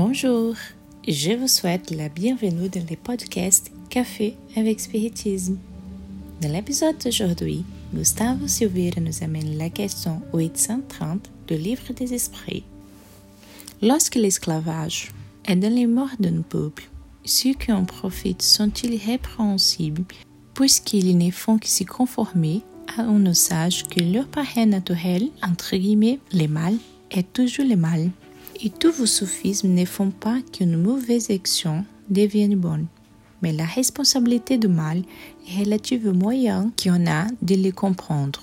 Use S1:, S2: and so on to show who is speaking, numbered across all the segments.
S1: Bonjour, je vous souhaite la bienvenue dans le podcast Café avec Spiritisme. Dans l'épisode d'aujourd'hui, Gustavo Silveira nous amène la question 830 du Livre des Esprits. Lorsque l'esclavage est dans les morts d'un peuple, ceux qui en profitent sont-ils répréhensibles puisqu'ils ne font que s'y conformer à un usage que leur paraît naturel, entre guillemets, le mal est toujours le mal? Et tous vos sophismes ne font pas qu'une mauvaise action devienne bonne. Mais la responsabilité du mal est relative au moyen qu'on a de le comprendre.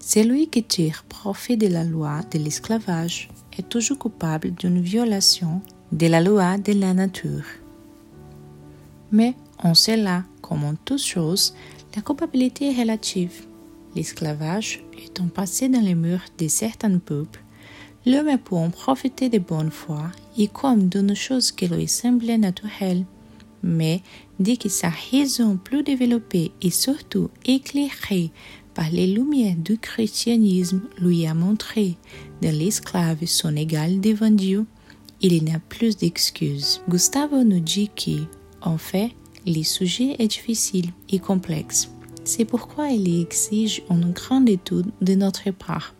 S1: Celui qui tire profit de la loi de l'esclavage est toujours coupable d'une violation de la loi de la nature. Mais en cela, comme en toute chose, la culpabilité est relative. L'esclavage étant passé dans les murs de certains peuples, l'homme peut en profiter de bonne foi et comme d'une chose qui lui semblait naturelle, mais dès que sa raison plus développée et surtout éclairée par les lumières du christianisme lui a montré dans l'esclave son égal devant Dieu, il n'y a plus d'excuses. Gustavo nous dit que, en fait, le sujet est difficile et complexe. C'est pourquoi il exige une grande étude de notre part.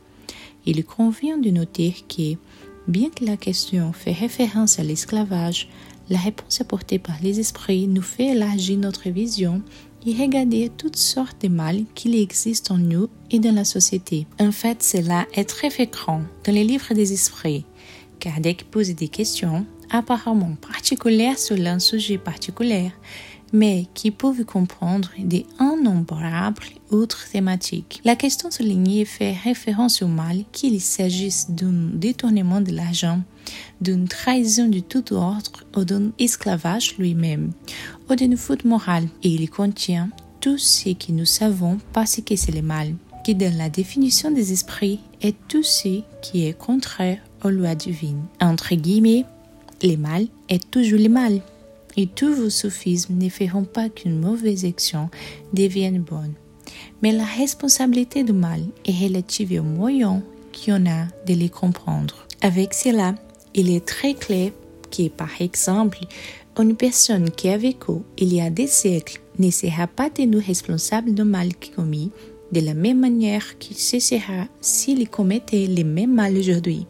S1: Il convient de noter que, bien que la question fait référence à l'esclavage, la réponse apportée par les esprits nous fait élargir notre vision et regarder toutes sortes de mal qu'il existe en nous et dans la société. En fait, cela est très fréquent dans les livres des esprits. Kardec pose des questions apparemment particulières sur un sujet particulier mais qui peuvent comprendre des innombrables autres thématiques. La question soulignée fait référence au mal qu'il s'agisse d'un détournement de l'argent, d'une trahison de tout ordre ou d'un esclavage lui-même, ou d'une faute morale, et il contient tout ce que nous savons parce que c'est le mal, qui dans la définition des esprits est tout ce qui est contraire aux lois divines. Entre guillemets, le mal est toujours le mal et tous vos sophismes ne feront pas qu'une mauvaise action devienne bonne. Mais la responsabilité du mal est relative au moyen qu'on a de les comprendre. Avec cela, il est très clair que, par exemple, une personne qui a vécu il y a des siècles ne sera pas tenue responsable du mal commis de la même manière qu'il se sera s'il commettait le même mal aujourd'hui.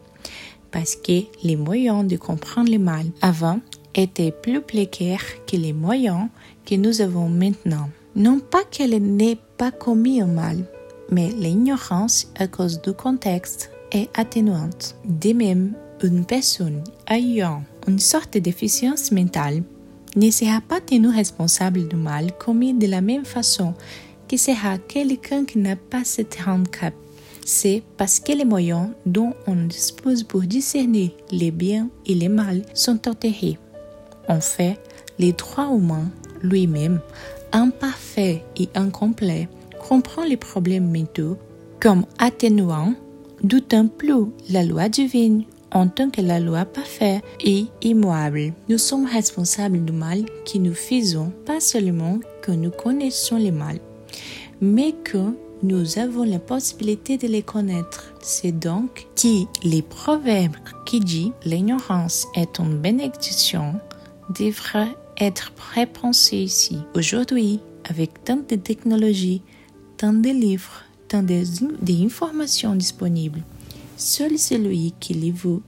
S1: Parce que les moyens de comprendre le mal avant était plus précaire que les moyens que nous avons maintenant. Non pas qu'elle n'ait pas commis un mal, mais l'ignorance à cause du contexte est atténuante. De même, une personne ayant une sorte de déficience mentale ne sera pas tenue responsable du mal commis de la même façon que sera quelqu'un qui n'a pas cet handicap. C'est parce que les moyens dont on dispose pour discerner les biens et les mal sont enterrés. En fait, les droits humains lui-même, imparfait et incomplet, comprend les problèmes mentaux comme atténuant, d'autant plus la loi divine en tant que la loi parfaite et immuable. Nous sommes responsables du mal que nous faisons, pas seulement que nous connaissons le mal, mais que nous avons la possibilité de les connaître. C'est donc qui les proverbes qui dit l'ignorance est une bénédiction devrait être répensé ici. Aujourd'hui, avec tant de technologies, tant de livres, tant d'informations disponibles, seul celui qui les veut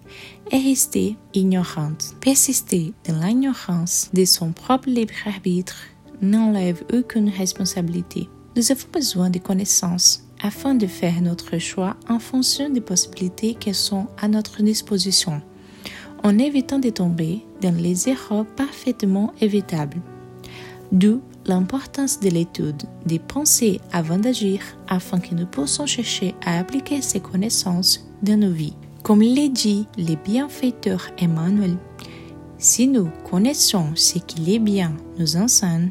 S1: est resté ignorant. Persister dans l'ignorance de son propre libre arbitre n'enlève aucune responsabilité. Nous avons besoin de connaissances afin de faire notre choix en fonction des possibilités qui sont à notre disposition en évitant de tomber dans les erreurs parfaitement évitables. D'où l'importance de l'étude, de penser avant d'agir afin que nous puissions chercher à appliquer ces connaissances dans nos vies. Comme l'a dit le bienfaiteur Emmanuel, si nous connaissons ce qui les bien nous enseigne,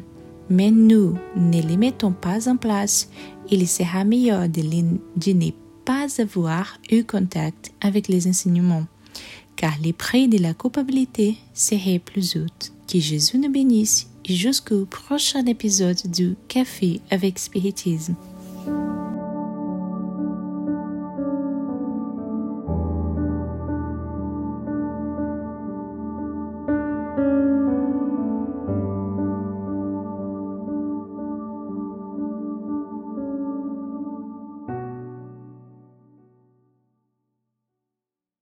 S1: mais nous ne les mettons pas en place, il sera meilleur de ne pas avoir eu contact avec les enseignements car les prix de la culpabilité seraient plus hautes. Que Jésus nous bénisse et jusqu'au prochain épisode du Café avec Spiritisme.